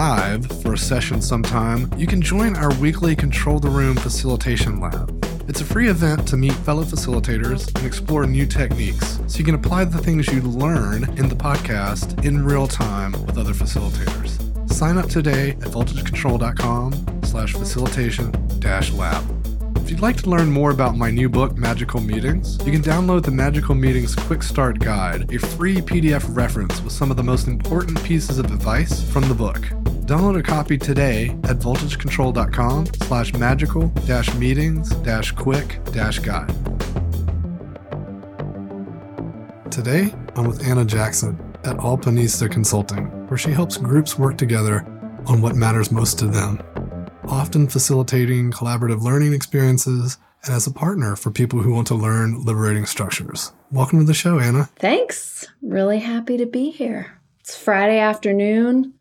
live for a session sometime, you can join our weekly Control the Room Facilitation Lab. It's a free event to meet fellow facilitators and explore new techniques so you can apply the things you learn in the podcast in real time with other facilitators. Sign up today at voltagecontrol.com slash facilitation dash lab. If you'd like to learn more about my new book, Magical Meetings, you can download the Magical Meetings Quick Start Guide, a free PDF reference with some of the most important pieces of advice from the book. Download a copy today at voltagecontrol.com slash magical dash meetings dash quick dash guide. Today, I'm with Anna Jackson at Alpinista Consulting, where she helps groups work together on what matters most to them often facilitating collaborative learning experiences and as a partner for people who want to learn liberating structures. Welcome to the show, Anna. Thanks. Really happy to be here. It's Friday afternoon.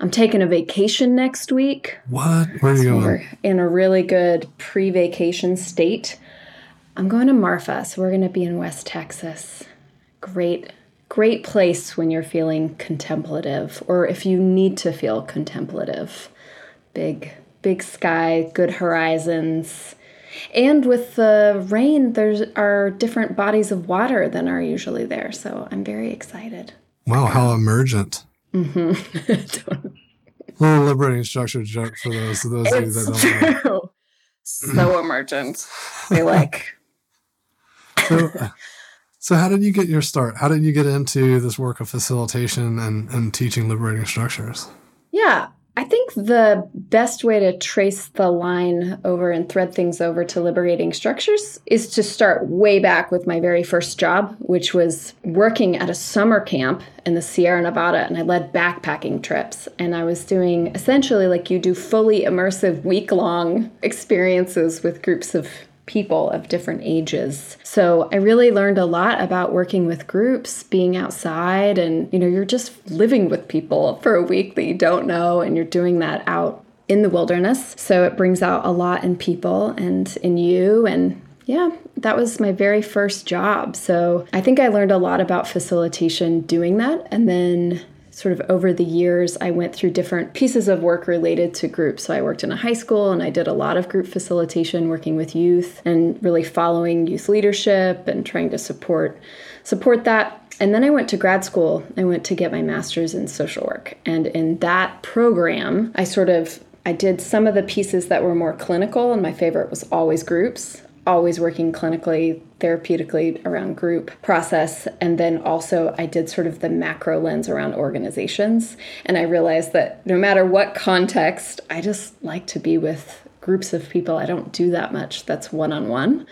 I'm taking a vacation next week. What? Where are you going? We're in a really good pre vacation state. I'm going to Marfa, so we're going to be in West Texas. Great, great place when you're feeling contemplative or if you need to feel contemplative big big sky, good horizons. And with the rain, there are different bodies of water than are usually there. So I'm very excited. Wow, how emergent. Mm-hmm. little liberating structure joke for those, for those of you that don't know. so emergent. I like. so, so, how did you get your start? How did you get into this work of facilitation and, and teaching liberating structures? Yeah, I think the best way to trace the line over and thread things over to liberating structures is to start way back with my very first job, which was working at a summer camp in the Sierra Nevada. And I led backpacking trips. And I was doing essentially like you do fully immersive week long experiences with groups of people of different ages. So I really learned a lot about working with groups, being outside, and you know, you're just living with people for a week that you don't know, and you're doing that out in the wilderness. So it brings out a lot in people and in you and yeah, that was my very first job. So I think I learned a lot about facilitation doing that. And then sort of over the years, I went through different pieces of work related to groups. So I worked in a high school and I did a lot of group facilitation, working with youth and really following youth leadership and trying to support support that. And then I went to grad school. I went to get my master's in social work. And in that program, I sort of I did some of the pieces that were more clinical, and my favorite was always groups always working clinically, therapeutically around group process. And then also, I did sort of the macro lens around organizations. And I realized that no matter what context, I just like to be with groups of people. I don't do that much that's one on one.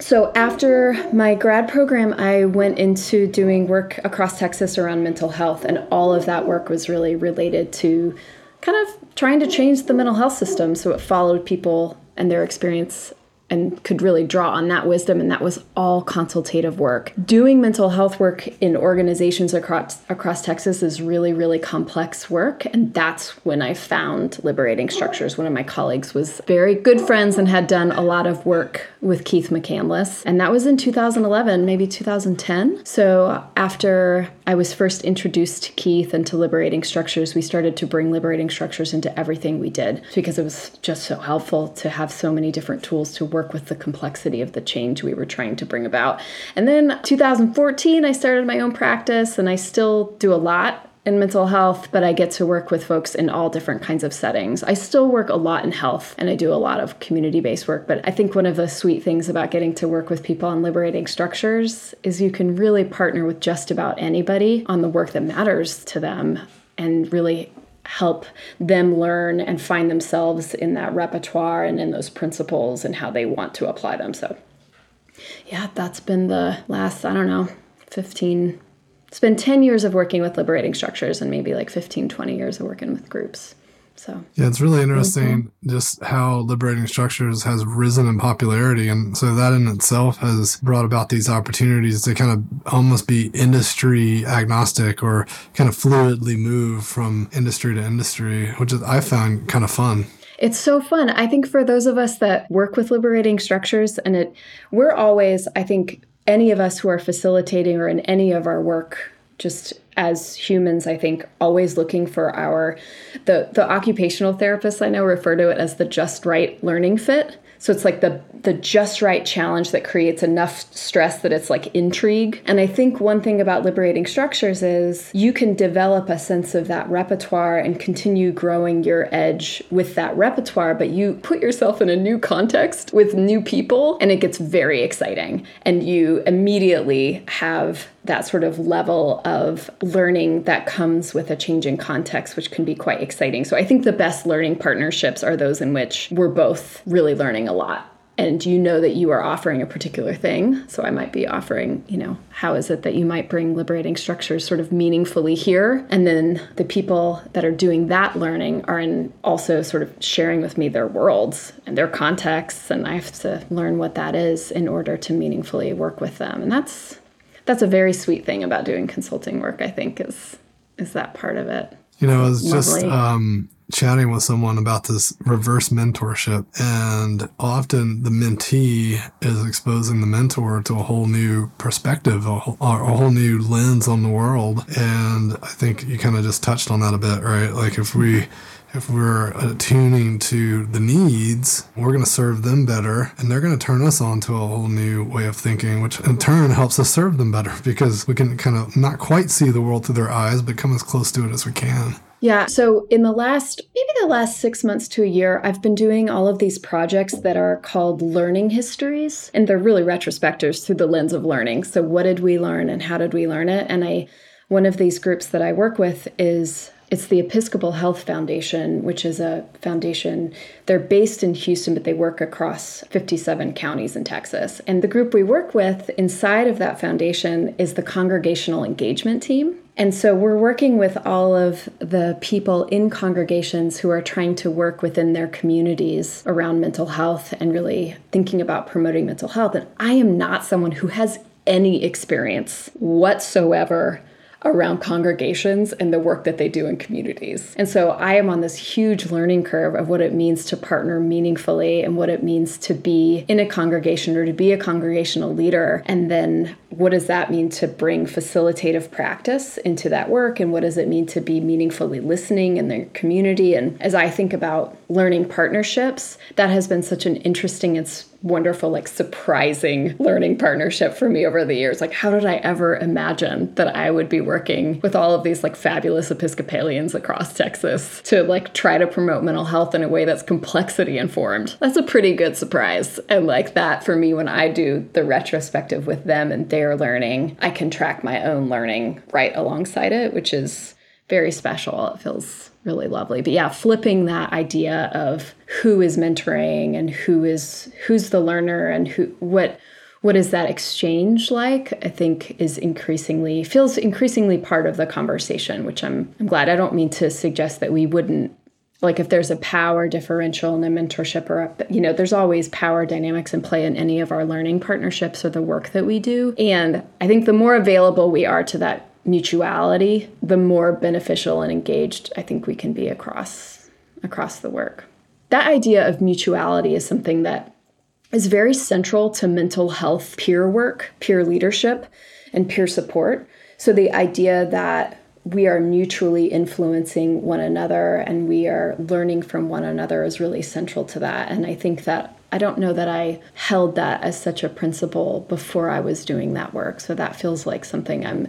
So, after my grad program, I went into doing work across Texas around mental health, and all of that work was really related to kind of trying to change the mental health system so it followed people and their experience and could really draw on that wisdom and that was all consultative work. Doing mental health work in organizations across across texas is really really complex work and that's when i found liberating structures. One of my colleagues was very good friends and had done a lot of work with keith mccandless and that was in 2011 maybe 2010 so after i was first introduced to keith and to liberating structures we started to bring liberating structures into everything we did because it was just so helpful to have so many different tools to work with the complexity of the change we were trying to bring about. And then 2014, I started my own practice, and I still do a lot in mental health, but I get to work with folks in all different kinds of settings. I still work a lot in health and I do a lot of community based work, but I think one of the sweet things about getting to work with people on liberating structures is you can really partner with just about anybody on the work that matters to them and really help them learn and find themselves in that repertoire and in those principles and how they want to apply them. So, yeah, that's been the last, I don't know, 15, it's been 10 years of working with liberating structures and maybe like 15, 20 years of working with groups. So yeah, it's really interesting mm-hmm. just how liberating structures has risen in popularity, and so that in itself has brought about these opportunities to kind of almost be industry agnostic or kind of fluidly move from industry to industry, which I found kind of fun. It's so fun. I think for those of us that work with liberating structures, and it, we're always, I think, any of us who are facilitating or in any of our work just as humans i think always looking for our the the occupational therapists i know refer to it as the just right learning fit so it's like the the just right challenge that creates enough stress that it's like intrigue. And I think one thing about liberating structures is you can develop a sense of that repertoire and continue growing your edge with that repertoire, but you put yourself in a new context with new people and it gets very exciting. And you immediately have that sort of level of learning that comes with a changing context, which can be quite exciting. So I think the best learning partnerships are those in which we're both really learning a lot and you know that you are offering a particular thing. So I might be offering, you know, how is it that you might bring liberating structures sort of meaningfully here? And then the people that are doing that learning are in also sort of sharing with me their worlds and their contexts. And I have to learn what that is in order to meaningfully work with them. And that's that's a very sweet thing about doing consulting work, I think, is is that part of it. You know, it's just um chatting with someone about this reverse mentorship and often the mentee is exposing the mentor to a whole new perspective a whole, a whole new lens on the world and i think you kind of just touched on that a bit right like if we if we're attuning to the needs, we're going to serve them better and they're going to turn us on to a whole new way of thinking, which in turn helps us serve them better because we can kind of not quite see the world through their eyes, but come as close to it as we can. Yeah. So in the last, maybe the last six months to a year, I've been doing all of these projects that are called learning histories. And they're really retrospectives through the lens of learning. So what did we learn and how did we learn it? And I, one of these groups that I work with is it's the Episcopal Health Foundation, which is a foundation. They're based in Houston, but they work across 57 counties in Texas. And the group we work with inside of that foundation is the Congregational Engagement Team. And so we're working with all of the people in congregations who are trying to work within their communities around mental health and really thinking about promoting mental health. And I am not someone who has any experience whatsoever around congregations and the work that they do in communities. And so I am on this huge learning curve of what it means to partner meaningfully and what it means to be in a congregation or to be a congregational leader. And then what does that mean to bring facilitative practice into that work? And what does it mean to be meaningfully listening in their community? And as I think about learning partnerships, that has been such an interesting and wonderful, like surprising learning partnership for me over the years. Like, how did I ever imagine that I would be working with all of these like fabulous Episcopalians across Texas to like try to promote mental health in a way that's complexity informed? That's a pretty good surprise. And like that for me, when I do the retrospective with them and their learning, I can track my own learning right alongside it, which is very special. It feels really lovely. But yeah, flipping that idea of who is mentoring and who is who's the learner and who what what is that exchange like i think is increasingly feels increasingly part of the conversation which i'm i'm glad i don't mean to suggest that we wouldn't like if there's a power differential in a mentorship or a, you know there's always power dynamics in play in any of our learning partnerships or the work that we do and i think the more available we are to that mutuality, the more beneficial and engaged I think we can be across across the work. That idea of mutuality is something that is very central to mental health peer work, peer leadership, and peer support. So the idea that we are mutually influencing one another and we are learning from one another is really central to that. And I think that I don't know that I held that as such a principle before I was doing that work. So that feels like something I'm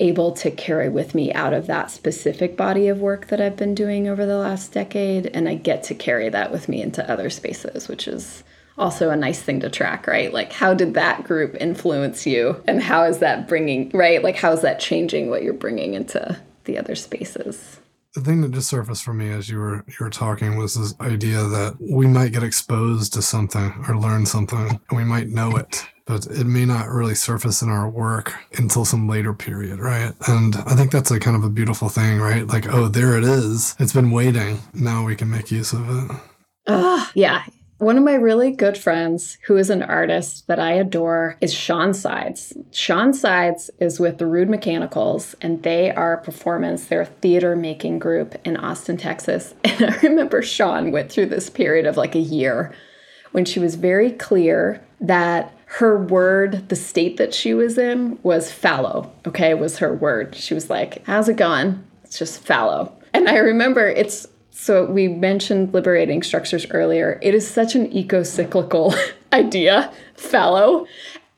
able to carry with me out of that specific body of work that I've been doing over the last decade. And I get to carry that with me into other spaces, which is also a nice thing to track, right? Like, how did that group influence you? And how is that bringing, right? Like, how is that changing what you're bringing into the other spaces? the thing that just surfaced for me as you were you were talking was this idea that we might get exposed to something or learn something and we might know it but it may not really surface in our work until some later period, right? And I think that's a kind of a beautiful thing, right? Like, oh, there it is. It's been waiting. Now we can make use of it. Ah, yeah. One of my really good friends, who is an artist that I adore, is Shawn Sides. Shawn Sides is with the Rude Mechanicals, and they are a performance. They're a theater making group in Austin, Texas. And I remember Shawn went through this period of like a year when she was very clear that her word, the state that she was in, was fallow. Okay, was her word. She was like, How's it going? It's just fallow. And I remember it's so we mentioned liberating structures earlier. It is such an eco-cyclical idea, fallow.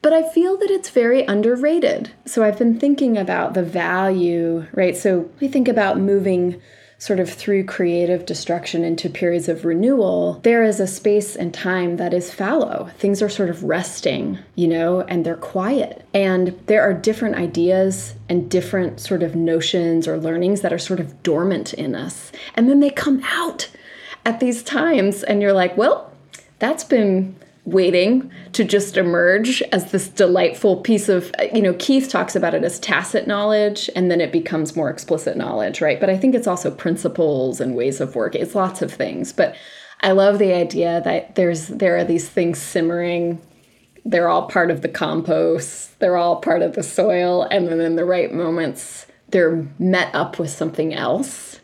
But I feel that it's very underrated. So I've been thinking about the value, right? So we think about moving sort of through creative destruction into periods of renewal, there is a space and time that is fallow. Things are sort of resting, you know, and they're quiet. And there are different ideas and different sort of notions or learnings that are sort of dormant in us. And then they come out at these times, and you're like, well, that's been waiting to just emerge as this delightful piece of you know keith talks about it as tacit knowledge and then it becomes more explicit knowledge right? But i think it's also principles and ways of work. It's lots of things. But i love the idea that there's there are these things simmering. They're all part of the compost. They're all part of the soil. And then in the right moments they're met up with something else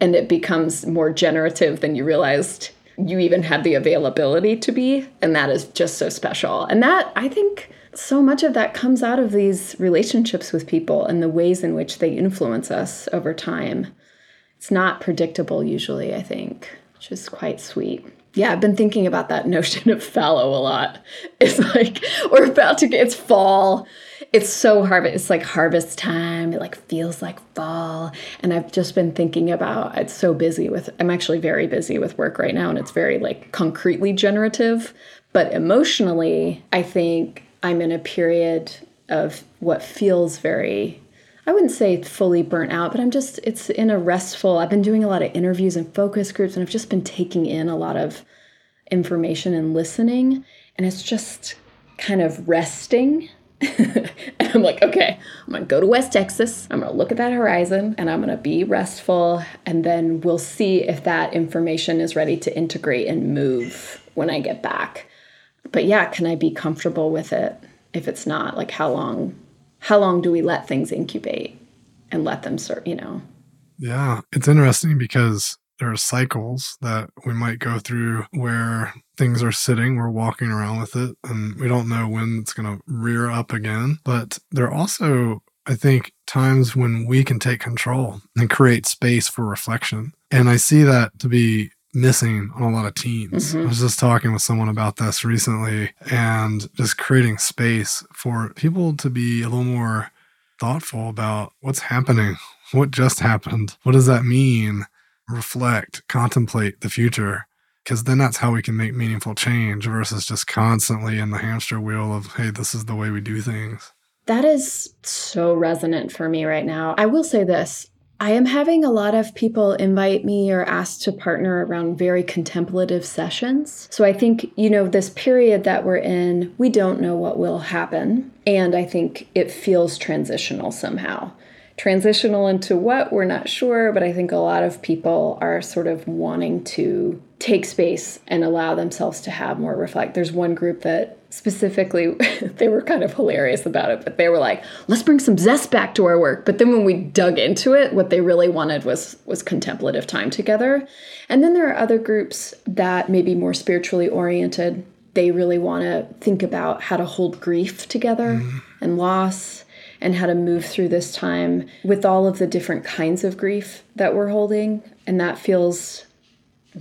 and it becomes more generative than you realized you even had the availability to be. And that is just so special. And that, I think, so much of that comes out of these relationships with people and the ways in which they influence us over time. It's not predictable usually, I think, which is quite sweet. Yeah, I've been thinking about that notion of fallow a lot. It's like we're about to get it's fall it's so harvest it's like harvest time it like feels like fall and i've just been thinking about it's so busy with i'm actually very busy with work right now and it's very like concretely generative but emotionally i think i'm in a period of what feels very I wouldn't say fully burnt out, but I'm just, it's in a restful. I've been doing a lot of interviews and focus groups, and I've just been taking in a lot of information and listening. And it's just kind of resting and I'm like, okay, I'm gonna go to West Texas. I'm gonna look at that horizon and I'm gonna be restful. And then we'll see if that information is ready to integrate and move when I get back. But yeah, can I be comfortable with it if it's not? Like how long how long do we let things incubate and let them sort, you know? Yeah. It's interesting because there are cycles that we might go through where things are sitting, we're walking around with it, and we don't know when it's going to rear up again. But there are also, I think, times when we can take control and create space for reflection. And I see that to be missing on a lot of teams. Mm-hmm. I was just talking with someone about this recently and just creating space for people to be a little more thoughtful about what's happening, what just happened, what does that mean? Reflect, contemplate the future. Because then that's how we can make meaningful change versus just constantly in the hamster wheel of, hey, this is the way we do things. That is so resonant for me right now. I will say this I am having a lot of people invite me or ask to partner around very contemplative sessions. So I think, you know, this period that we're in, we don't know what will happen. And I think it feels transitional somehow transitional into what we're not sure but i think a lot of people are sort of wanting to take space and allow themselves to have more reflect. There's one group that specifically they were kind of hilarious about it but they were like let's bring some zest back to our work. But then when we dug into it what they really wanted was was contemplative time together. And then there are other groups that may be more spiritually oriented. They really want to think about how to hold grief together mm. and loss and how to move through this time with all of the different kinds of grief that we're holding. And that feels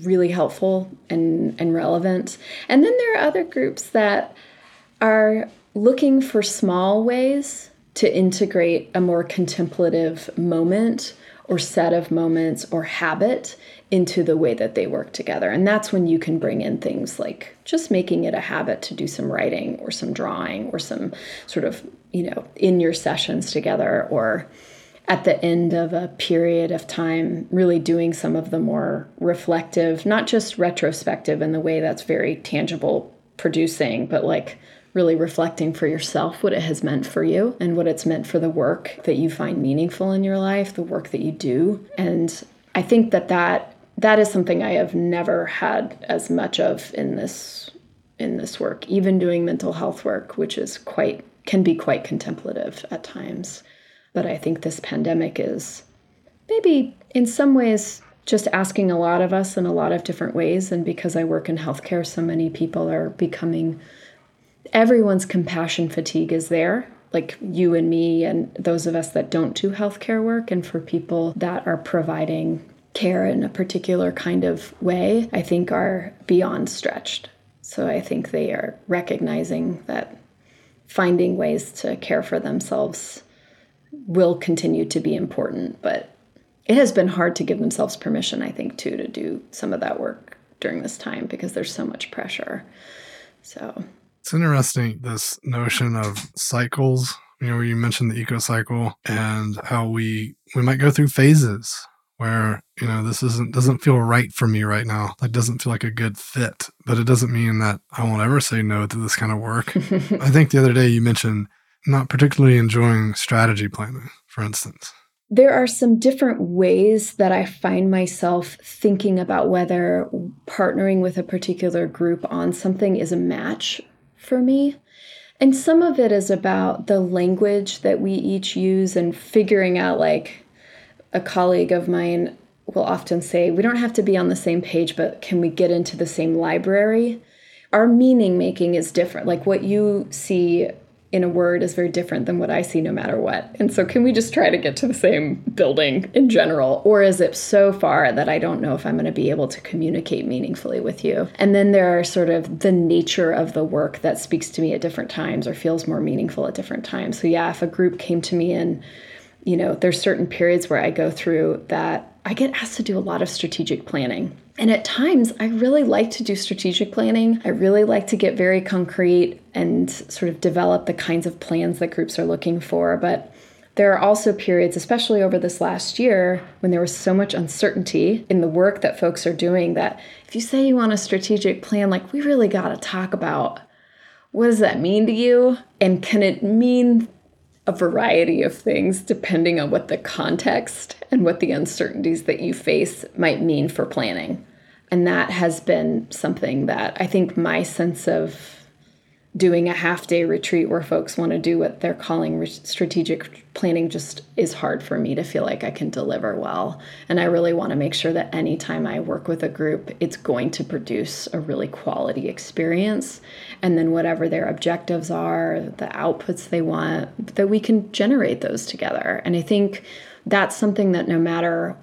really helpful and, and relevant. And then there are other groups that are looking for small ways to integrate a more contemplative moment or set of moments or habit into the way that they work together. And that's when you can bring in things like just making it a habit to do some writing or some drawing or some sort of, you know, in your sessions together or at the end of a period of time, really doing some of the more reflective, not just retrospective in the way that's very tangible producing, but like really reflecting for yourself what it has meant for you and what it's meant for the work that you find meaningful in your life, the work that you do. And I think that that that is something I have never had as much of in this in this work, even doing mental health work, which is quite can be quite contemplative at times. But I think this pandemic is maybe in some ways just asking a lot of us in a lot of different ways. And because I work in healthcare, so many people are becoming, everyone's compassion fatigue is there, like you and me, and those of us that don't do healthcare work. And for people that are providing care in a particular kind of way, I think are beyond stretched. So I think they are recognizing that finding ways to care for themselves will continue to be important, but it has been hard to give themselves permission, I think, too, to do some of that work during this time because there's so much pressure. So it's interesting this notion of cycles. You know, you mentioned the eco cycle and how we we might go through phases where you know this isn't doesn't feel right for me right now. Like doesn't feel like a good fit but it doesn't mean that i won't ever say no to this kind of work. I think the other day you mentioned not particularly enjoying strategy planning for instance. There are some different ways that I find myself thinking about whether partnering with a particular group on something is a match for me. And some of it is about the language that we each use and figuring out, like, a colleague of mine will often say, We don't have to be on the same page, but can we get into the same library? Our meaning making is different. Like, what you see in a word is very different than what I see no matter what. And so, can we just try to get to the same building in general? Or is it so far that I don't know if I'm going to be able to communicate meaningfully with you? And then there are sort of the nature of the work that speaks to me at different times or feels more meaningful at different times. So, yeah, if a group came to me and you know, there's certain periods where I go through that I get asked to do a lot of strategic planning. And at times, I really like to do strategic planning. I really like to get very concrete and sort of develop the kinds of plans that groups are looking for. But there are also periods, especially over this last year, when there was so much uncertainty in the work that folks are doing that if you say you want a strategic plan, like we really got to talk about what does that mean to you? And can it mean a variety of things depending on what the context and what the uncertainties that you face might mean for planning. And that has been something that I think my sense of doing a half day retreat where folks want to do what they're calling re- strategic planning just is hard for me to feel like I can deliver well. And I really want to make sure that anytime I work with a group, it's going to produce a really quality experience. And then whatever their objectives are, the outputs they want, that we can generate those together. And I think that's something that no matter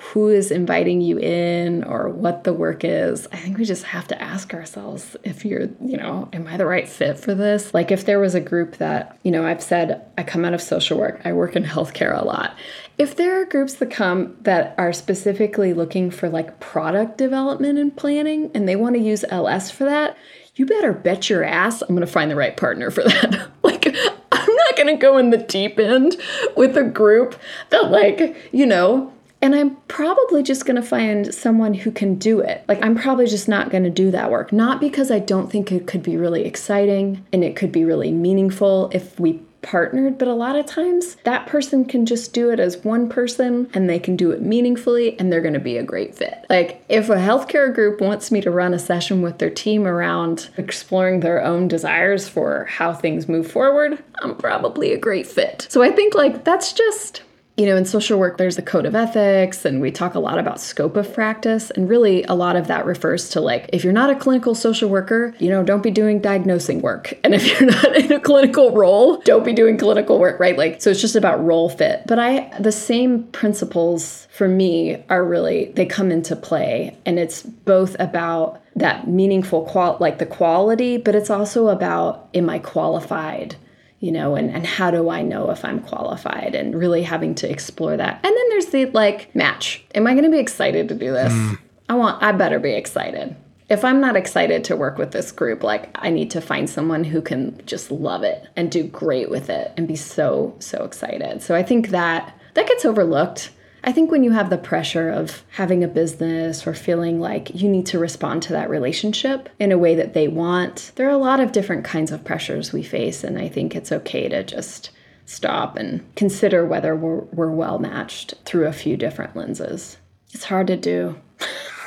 who is inviting you in or what the work is. I think we just have to ask ourselves if you're, you know, am I the right fit for this? Like if there was a group that, you know, I've said I come out of social work, I work in healthcare a lot. If there are groups that come that are specifically looking for like product development and planning and they want to use LS for that, you better bet your ass I'm going to find the right partner for that. like I'm not going to go in the deep end with a group that like, you know, and I'm probably just going to find someone who can do it. Like, I'm probably just not going to do that work. Not because I don't think it could be really exciting and it could be really meaningful if we partnered, but a lot of times that person can just do it as one person and they can do it meaningfully and they're going to be a great fit. Like, if a healthcare group wants me to run a session with their team around exploring their own desires for how things move forward, I'm probably a great fit. So I think, like, that's just you know, in social work, there's a code of ethics, and we talk a lot about scope of practice. And really, a lot of that refers to like, if you're not a clinical social worker, you know, don't be doing diagnosing work. And if you're not in a clinical role, don't be doing clinical work, right? Like, so it's just about role fit. But I, the same principles for me are really, they come into play. And it's both about that meaningful qual like the quality, but it's also about, am I qualified? You know, and, and how do I know if I'm qualified and really having to explore that. And then there's the like match. Am I going to be excited to do this? Mm. I want, I better be excited. If I'm not excited to work with this group, like I need to find someone who can just love it and do great with it and be so, so excited. So I think that that gets overlooked I think when you have the pressure of having a business or feeling like you need to respond to that relationship in a way that they want, there are a lot of different kinds of pressures we face. And I think it's okay to just stop and consider whether we're, we're well matched through a few different lenses. It's hard to do.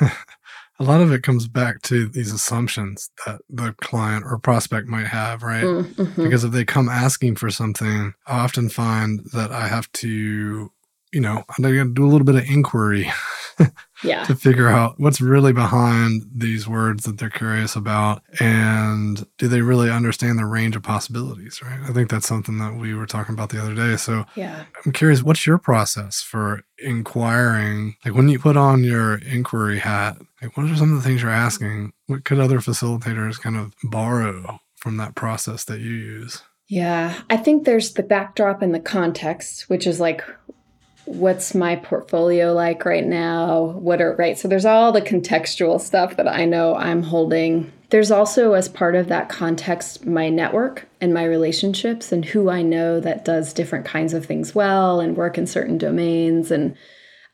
a lot of it comes back to these assumptions that the client or prospect might have, right? Mm, mm-hmm. Because if they come asking for something, I often find that I have to, you know, I got to do a little bit of inquiry yeah. to figure out what's really behind these words that they're curious about and do they really understand the range of possibilities right? I think that's something that we were talking about the other day. So yeah. I'm curious what's your process for inquiring? Like when you put on your inquiry hat like what are some of the things you're asking? What could other facilitators kind of borrow from that process that you use? Yeah, I think there's the backdrop and the context, which is like what's my portfolio like right now? What are, right? So there's all the contextual stuff that I know I'm holding. There's also, as part of that context, my network and my relationships and who I know that does different kinds of things well and work in certain domains. And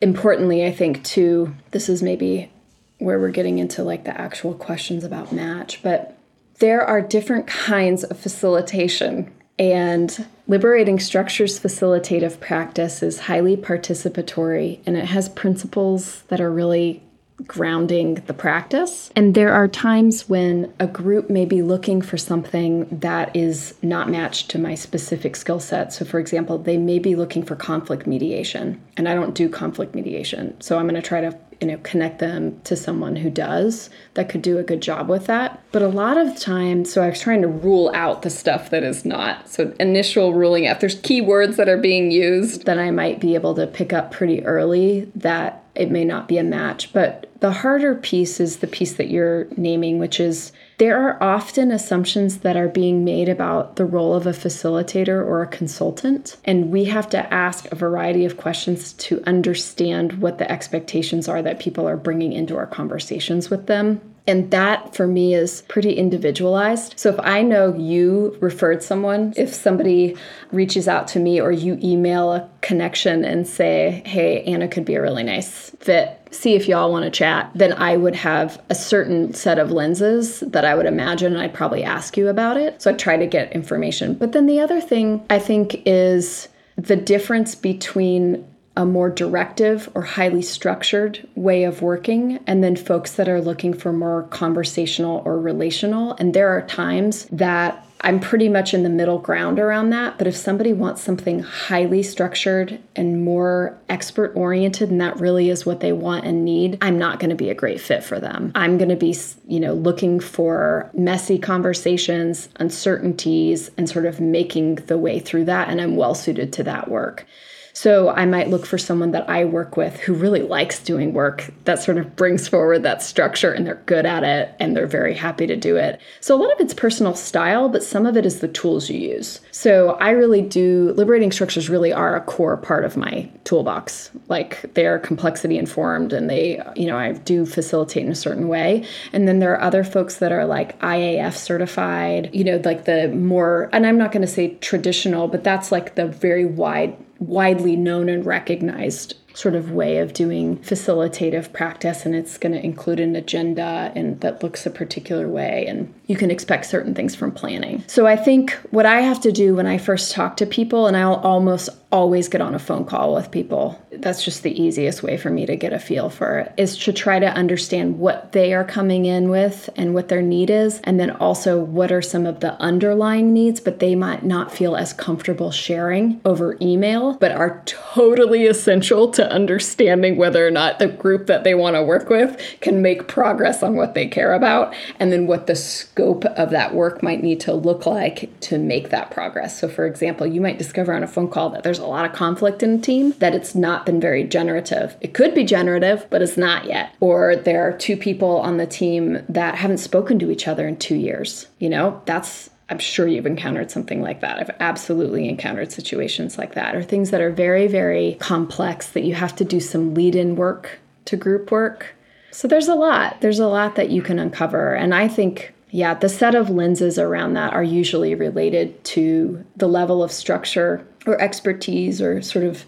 importantly, I think, too, this is maybe where we're getting into like the actual questions about match, but there are different kinds of facilitation and Liberating Structures facilitative practice is highly participatory and it has principles that are really grounding the practice. And there are times when a group may be looking for something that is not matched to my specific skill set. So, for example, they may be looking for conflict mediation, and I don't do conflict mediation. So, I'm going to try to you know connect them to someone who does that could do a good job with that. But a lot of times so i was trying to rule out the stuff that is not. So initial ruling out there's keywords that are being used that i might be able to pick up pretty early that it may not be a match. But the harder piece is the piece that you're naming which is there are often assumptions that are being made about the role of a facilitator or a consultant, and we have to ask a variety of questions to understand what the expectations are that people are bringing into our conversations with them. And that for me is pretty individualized. So if I know you referred someone, if somebody reaches out to me or you email a connection and say, hey, Anna could be a really nice fit, see if y'all want to chat, then I would have a certain set of lenses that I would imagine I'd probably ask you about it. So I try to get information. But then the other thing I think is the difference between a more directive or highly structured way of working, and then folks that are looking for more conversational or relational. And there are times that I'm pretty much in the middle ground around that. But if somebody wants something highly structured and more expert oriented, and that really is what they want and need, I'm not going to be a great fit for them. I'm going to be, you know, looking for messy conversations, uncertainties, and sort of making the way through that. And I'm well suited to that work. So I might look for someone that I work with who really likes doing work that sort of brings forward that structure and they're good at it and they're very happy to do it. So a lot of it's personal style, but some of it is the tools you use. So I really do, liberating structures really are a core part of my toolbox. Like they're complexity informed and they, you know, I do facilitate in a certain way. And then there are other folks that are like IAF certified, you know, like the more, and I'm not going to say traditional, but that's like the very wide widely known and recognized sort of way of doing facilitative practice and it's going to include an agenda and that looks a particular way and you can expect certain things from planning. So I think what I have to do when I first talk to people and I'll almost always get on a phone call with people. That's just the easiest way for me to get a feel for it is to try to understand what they are coming in with and what their need is and then also what are some of the underlying needs but they might not feel as comfortable sharing over email but are totally essential to understanding whether or not the group that they want to work with can make progress on what they care about and then what the scope of that work might need to look like to make that progress. So for example, you might discover on a phone call that there's a lot of conflict in a team, that it's not been very generative. It could be generative, but it's not yet. Or there are two people on the team that haven't spoken to each other in two years. You know, that's I'm sure you've encountered something like that. I've absolutely encountered situations like that, or things that are very, very complex that you have to do some lead in work to group work. So there's a lot. There's a lot that you can uncover. And I think, yeah, the set of lenses around that are usually related to the level of structure or expertise or sort of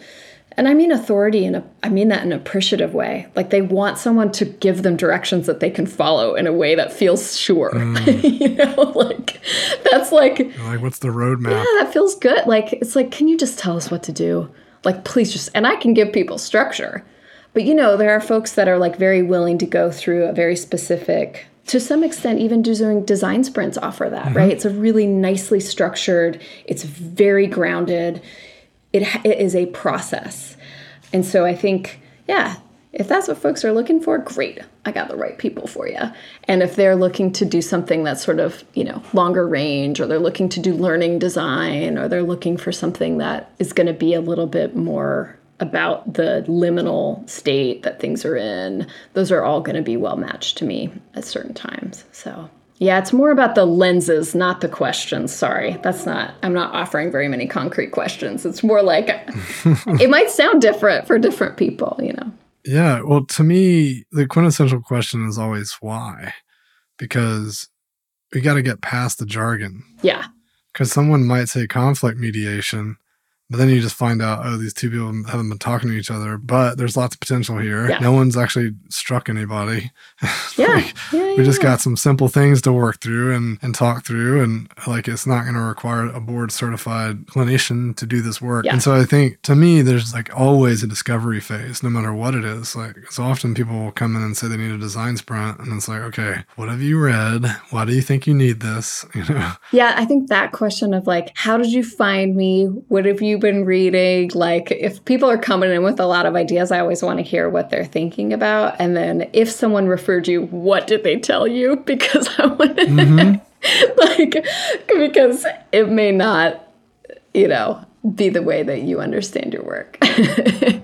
and I mean authority in a I mean that in an appreciative way. Like they want someone to give them directions that they can follow in a way that feels sure. Mm. you know, like that's like like what's the roadmap? Yeah, that feels good. Like it's like, can you just tell us what to do? Like please just and I can give people structure. But you know, there are folks that are like very willing to go through a very specific to some extent even doing design sprints offer that, mm-hmm. right? It's a really nicely structured, it's very grounded it, it is a process. And so I think, yeah, if that's what folks are looking for, great. I got the right people for you. And if they're looking to do something that's sort of, you know, longer range or they're looking to do learning design or they're looking for something that is going to be a little bit more about the liminal state that things are in, those are all going to be well matched to me at certain times. So yeah, it's more about the lenses, not the questions. Sorry. That's not, I'm not offering very many concrete questions. It's more like it might sound different for different people, you know? Yeah. Well, to me, the quintessential question is always why? Because we got to get past the jargon. Yeah. Because someone might say conflict mediation, but then you just find out, oh, these two people haven't been talking to each other, but there's lots of potential here. Yeah. No one's actually struck anybody. Yeah. like, yeah, yeah we just got some simple things to work through and, and talk through. And like, it's not going to require a board certified clinician to do this work. And so I think to me, there's like always a discovery phase, no matter what it is. Like, so often people will come in and say they need a design sprint. And it's like, okay, what have you read? Why do you think you need this? You know? Yeah. I think that question of like, how did you find me? What have you been reading. Like, if people are coming in with a lot of ideas, I always want to hear what they're thinking about. And then if someone referred you, what did they tell you? Because I want to, mm-hmm. like, because it may not, you know, be the way that you understand your work.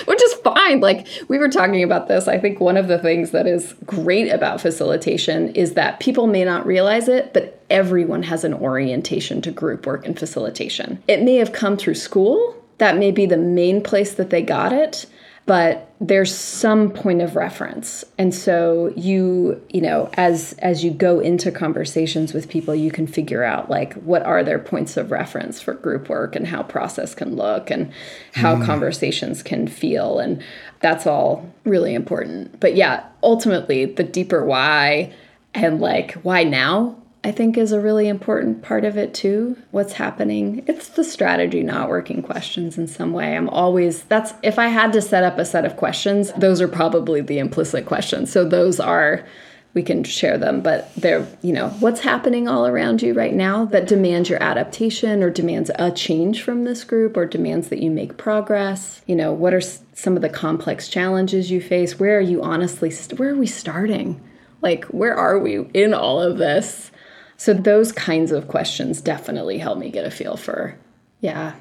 which is fine. Like we were talking about this. I think one of the things that is great about facilitation is that people may not realize it, but everyone has an orientation to group work and facilitation. It may have come through school. That may be the main place that they got it but there's some point of reference. And so you you know as as you go into conversations with people you can figure out like what are their points of reference for group work and how process can look and how mm. conversations can feel. And that's all really important. But yeah ultimately the deeper why and like why now I think is a really important part of it too. What's happening? It's the strategy not working questions in some way. I'm always, that's, if I had to set up a set of questions, those are probably the implicit questions. So those are, we can share them, but they're, you know, what's happening all around you right now that demands your adaptation or demands a change from this group or demands that you make progress? You know, what are some of the complex challenges you face? Where are you honestly, where are we starting? Like, where are we in all of this? So those kinds of questions definitely help me get a feel for, yeah.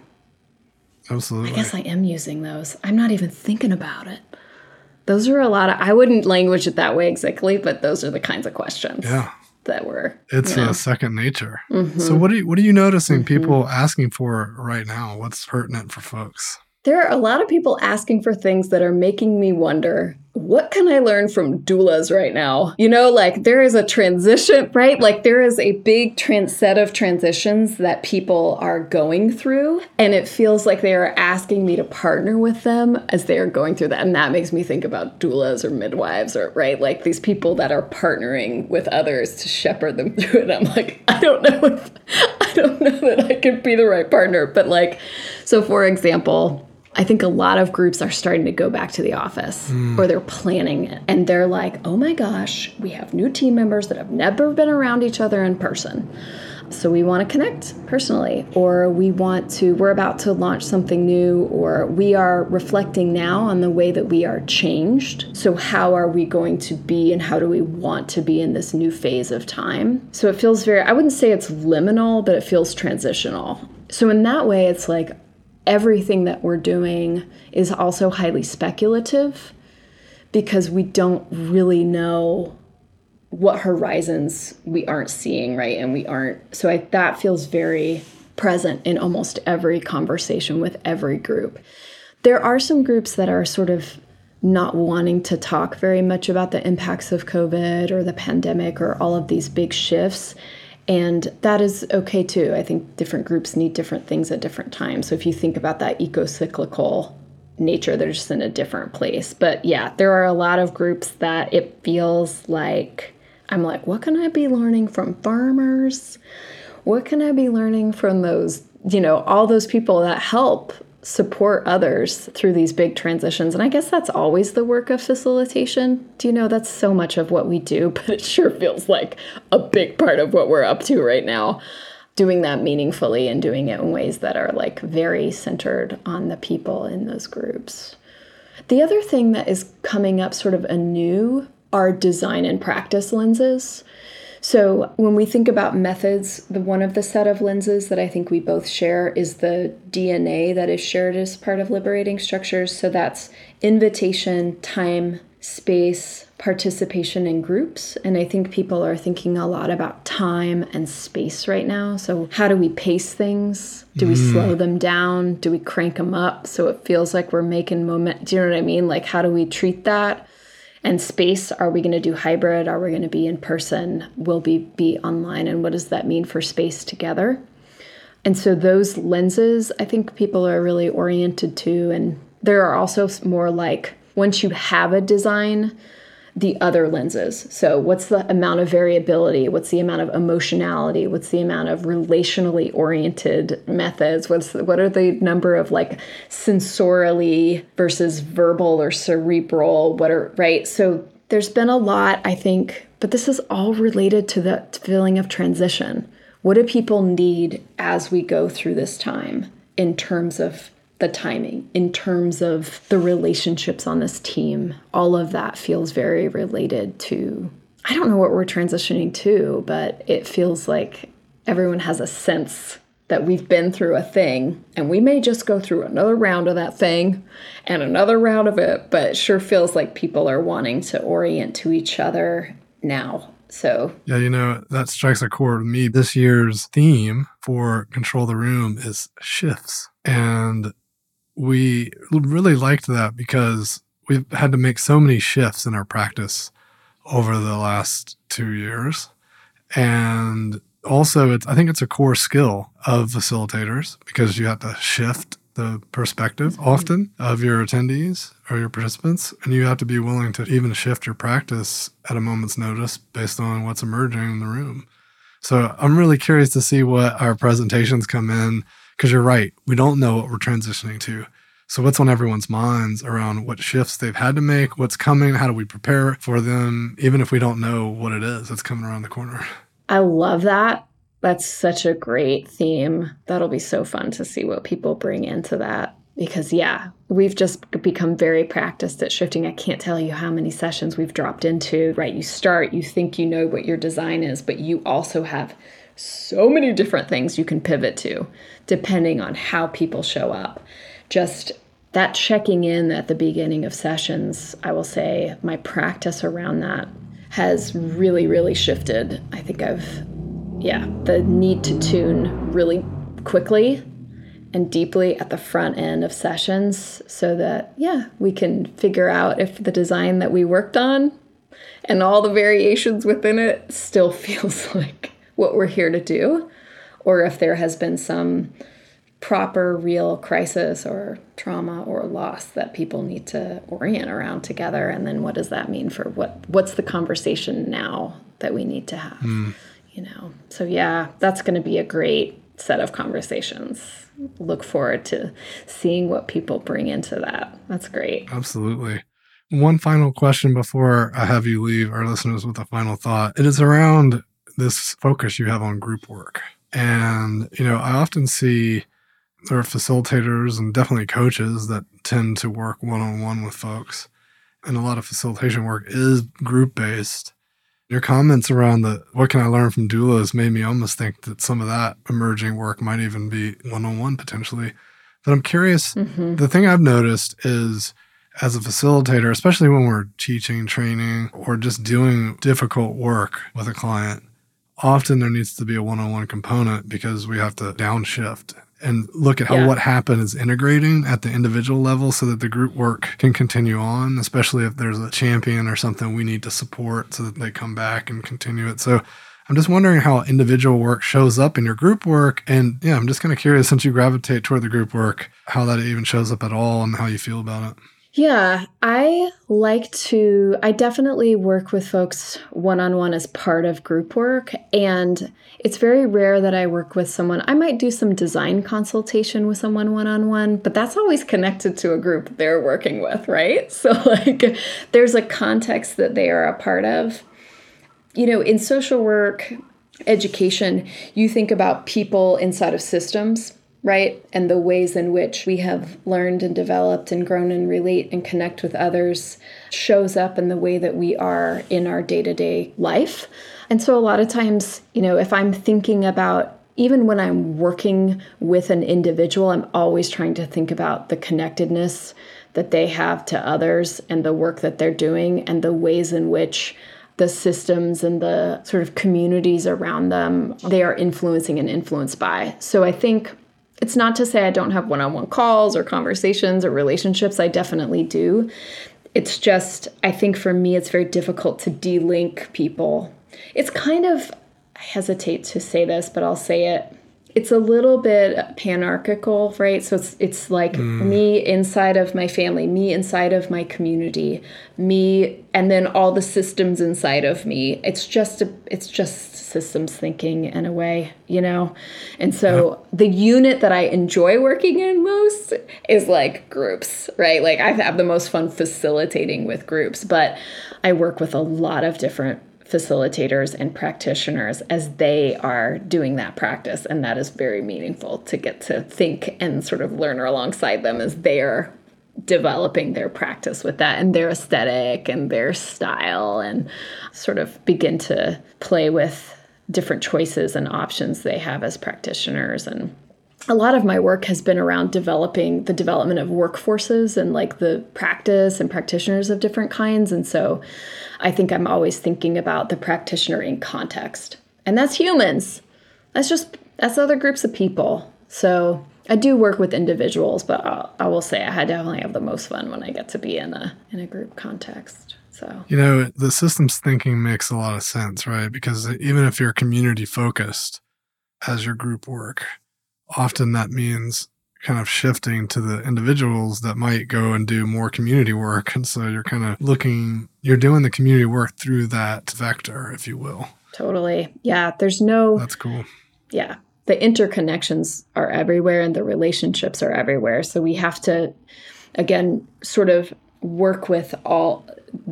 Absolutely. I guess I am using those. I'm not even thinking about it. Those are a lot of, I wouldn't language it that way exactly, but those are the kinds of questions. Yeah. That were. It's you know. a second nature. Mm-hmm. So what are you, what are you noticing mm-hmm. people asking for right now? What's pertinent for folks? There are a lot of people asking for things that are making me wonder what can I learn from doulas right now? You know, like there is a transition, right? Like there is a big trans- set of transitions that people are going through. And it feels like they are asking me to partner with them as they are going through that. And that makes me think about doulas or midwives or, right? Like these people that are partnering with others to shepherd them through it. I'm like, I don't know if, I don't know that I could be the right partner. But like, so for example, I think a lot of groups are starting to go back to the office mm. or they're planning it. And they're like, oh my gosh, we have new team members that have never been around each other in person. So we want to connect personally, or we want to, we're about to launch something new, or we are reflecting now on the way that we are changed. So, how are we going to be and how do we want to be in this new phase of time? So, it feels very, I wouldn't say it's liminal, but it feels transitional. So, in that way, it's like, everything that we're doing is also highly speculative because we don't really know what horizons we aren't seeing right? And we aren't so I, that feels very present in almost every conversation with every group. There are some groups that are sort of not wanting to talk very much about the impacts of covid or the pandemic or all of these big shifts and that is okay too. I think different groups need different things at different times. So if you think about that ecocyclical nature. They're just in a different place. But yeah, there are a lot of groups that it feels like I'm like, what can I be learning from farmers? What can I be learning from those, you know, all those people that help support others through these big transitions. And I guess that's always the work of facilitation. Do you know that's so much of what we do, but it sure feels like a big part of what we're up to right now. Doing that meaningfully and doing it in ways that are like very centered on the people in those groups. The other thing that is coming up sort of anew are design and practice lenses. So when we think about methods, the one of the set of lenses that I think we both share is the DNA that is shared as part of liberating structures. So that's invitation, time, space, participation in groups. And I think people are thinking a lot about time and space right now. So, how do we pace things? Do we mm. slow them down? Do we crank them up so it feels like we're making moment? Do you know what I mean? Like, how do we treat that? And space are we going to do hybrid? Are we going to be in person? Will be be online? And what does that mean for space together? And so those lenses i think people are really oriented to and there are also more like once you have a design the other lenses. So, what's the amount of variability? What's the amount of emotionality? What's the amount of relationally oriented methods? What's the, what are the number of like sensorially versus verbal or cerebral? What are right? So, there's been a lot, I think, but this is all related to the feeling of transition. What do people need as we go through this time in terms of the timing, in terms of the relationships on this team. All of that feels very related to, I don't know what we're transitioning to, but it feels like everyone has a sense that we've been through a thing and we may just go through another round of that thing and another round of it, but it sure feels like people are wanting to orient to each other now. So, yeah, you know, that strikes a chord with me. This year's theme for Control the Room is shifts. And we really liked that because we've had to make so many shifts in our practice over the last two years. And also, it's, I think it's a core skill of facilitators because you have to shift the perspective mm-hmm. often of your attendees or your participants. And you have to be willing to even shift your practice at a moment's notice based on what's emerging in the room. So I'm really curious to see what our presentations come in because you're right. We don't know what we're transitioning to. So, what's on everyone's minds around what shifts they've had to make, what's coming, how do we prepare for them, even if we don't know what it is that's coming around the corner? I love that. That's such a great theme. That'll be so fun to see what people bring into that. Because, yeah, we've just become very practiced at shifting. I can't tell you how many sessions we've dropped into, right? You start, you think you know what your design is, but you also have so many different things you can pivot to depending on how people show up. Just that checking in at the beginning of sessions, I will say my practice around that has really, really shifted. I think I've, yeah, the need to tune really quickly and deeply at the front end of sessions so that, yeah, we can figure out if the design that we worked on and all the variations within it still feels like what we're here to do, or if there has been some proper real crisis or trauma or loss that people need to orient around together and then what does that mean for what what's the conversation now that we need to have mm. you know? So yeah that's going to be a great set of conversations. Look forward to seeing what people bring into that. That's great. Absolutely. One final question before i have you leave our listeners with a final thought. It is around this focus you have on group work. And, you know, I often see there are facilitators and definitely coaches that tend to work one on one with folks. And a lot of facilitation work is group based. Your comments around the what can I learn from doulas made me almost think that some of that emerging work might even be one on one potentially. But I'm curious, mm-hmm. the thing I've noticed is as a facilitator, especially when we're teaching, training, or just doing difficult work with a client, often there needs to be a one-on-one component because we have to downshift and look at how yeah. what happened is integrating at the individual level so that the group work can continue on, especially if there's a champion or something we need to support so that they come back and continue it. So I'm just wondering how individual work shows up in your group work. And yeah, I'm just kind of curious since you gravitate toward the group work, how that even shows up at all and how you feel about it. Yeah, I like to, I definitely work with folks one on one as part of group work. And it's very rare that I work with someone. I might do some design consultation with someone one on one, but that's always connected to a group they're working with, right? So, like, there's a context that they are a part of. You know, in social work, education, you think about people inside of systems right? And the ways in which we have learned and developed and grown and relate and connect with others shows up in the way that we are in our day to day life. And so, a lot of times, you know, if I'm thinking about even when I'm working with an individual, I'm always trying to think about the connectedness that they have to others and the work that they're doing and the ways in which the systems and the sort of communities around them they are influencing and influenced by. So I think it's not to say I don't have one on one calls or conversations or relationships. I definitely do. It's just, I think for me, it's very difficult to de-link people. It's kind of, I hesitate to say this, but I'll say it it's a little bit panarchical, right? So it's it's like mm. me inside of my family, me inside of my community, me and then all the systems inside of me. It's just a, it's just systems thinking in a way, you know. And so the unit that I enjoy working in most is like groups, right? Like I have the most fun facilitating with groups, but I work with a lot of different facilitators and practitioners as they are doing that practice. And that is very meaningful to get to think and sort of learn alongside them as they're developing their practice with that and their aesthetic and their style and sort of begin to play with different choices and options they have as practitioners and a lot of my work has been around developing the development of workforces and like the practice and practitioners of different kinds. And so I think I'm always thinking about the practitioner in context. And that's humans. That's just, that's other groups of people. So I do work with individuals, but I'll, I will say I definitely have the most fun when I get to be in a in a group context. So you know, the systems thinking makes a lot of sense, right? Because even if you're community focused as your group work, often that means kind of shifting to the individuals that might go and do more community work. And so you're kind of looking, you're doing the community work through that vector, if you will. Totally. Yeah. There's no. That's cool. Yeah. The interconnections are everywhere and the relationships are everywhere. So we have to, again, sort of work with all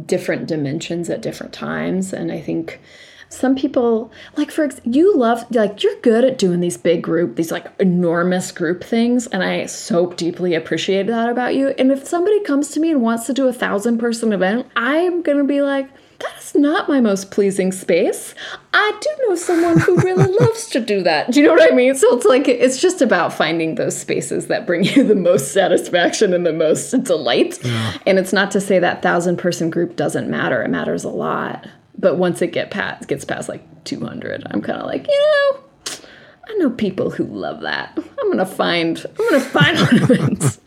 different dimensions at different times. And I think some people like for you love like you're good at doing these big group these like enormous group things and i so deeply appreciate that about you and if somebody comes to me and wants to do a thousand person event i'm gonna be like that is not my most pleasing space. I do know someone who really loves to do that. Do you know what I mean? So it's like it's just about finding those spaces that bring you the most satisfaction and the most delight. Yeah. And it's not to say that thousand person group doesn't matter. It matters a lot. But once it get past gets past like 200, I'm kind of like, you know, I know people who love that. I'm gonna find I'm gonna find ornaments.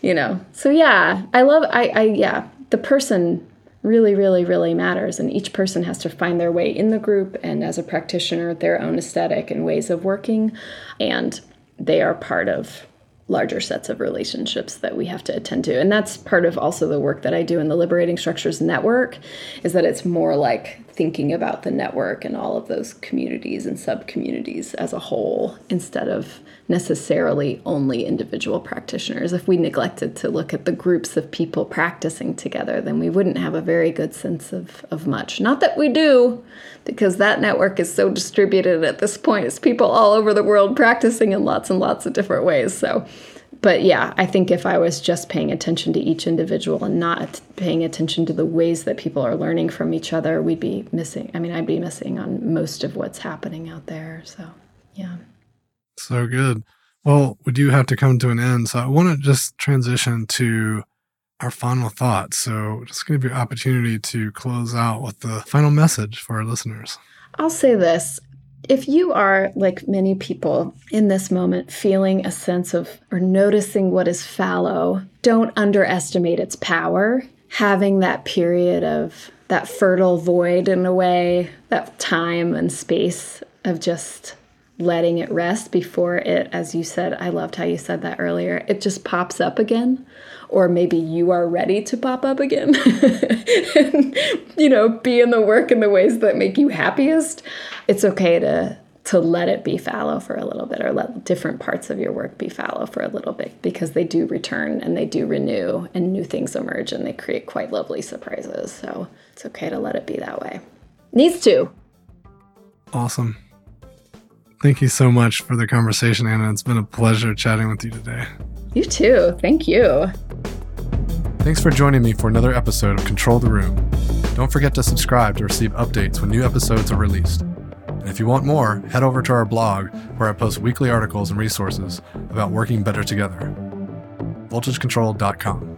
you know. So yeah, I love I I yeah, the person really really really matters and each person has to find their way in the group and as a practitioner their own aesthetic and ways of working and they are part of larger sets of relationships that we have to attend to. And that's part of also the work that i do in the liberating structures network is that it's more like thinking about the network and all of those communities and sub communities as a whole instead of necessarily only individual practitioners if we neglected to look at the groups of people practicing together then we wouldn't have a very good sense of, of much not that we do because that network is so distributed at this point. It's people all over the world practicing in lots and lots of different ways. So, but yeah, I think if I was just paying attention to each individual and not paying attention to the ways that people are learning from each other, we'd be missing. I mean, I'd be missing on most of what's happening out there. So, yeah. So good. Well, we do have to come to an end. So I want to just transition to our final thoughts. So, just going to give you an opportunity to close out with the final message for our listeners. I'll say this. If you are, like many people in this moment, feeling a sense of or noticing what is fallow, don't underestimate its power. Having that period of that fertile void in a way, that time and space of just letting it rest before it, as you said, I loved how you said that earlier, it just pops up again. Or maybe you are ready to pop up again. and, you know, be in the work in the ways that make you happiest. It's okay to to let it be fallow for a little bit or let different parts of your work be fallow for a little bit because they do return and they do renew and new things emerge and they create quite lovely surprises. So it's okay to let it be that way. Needs to. Awesome. Thank you so much for the conversation, Anna. It's been a pleasure chatting with you today. You too. Thank you. Thanks for joining me for another episode of Control the Room. Don't forget to subscribe to receive updates when new episodes are released. And if you want more, head over to our blog where I post weekly articles and resources about working better together. VoltageControl.com.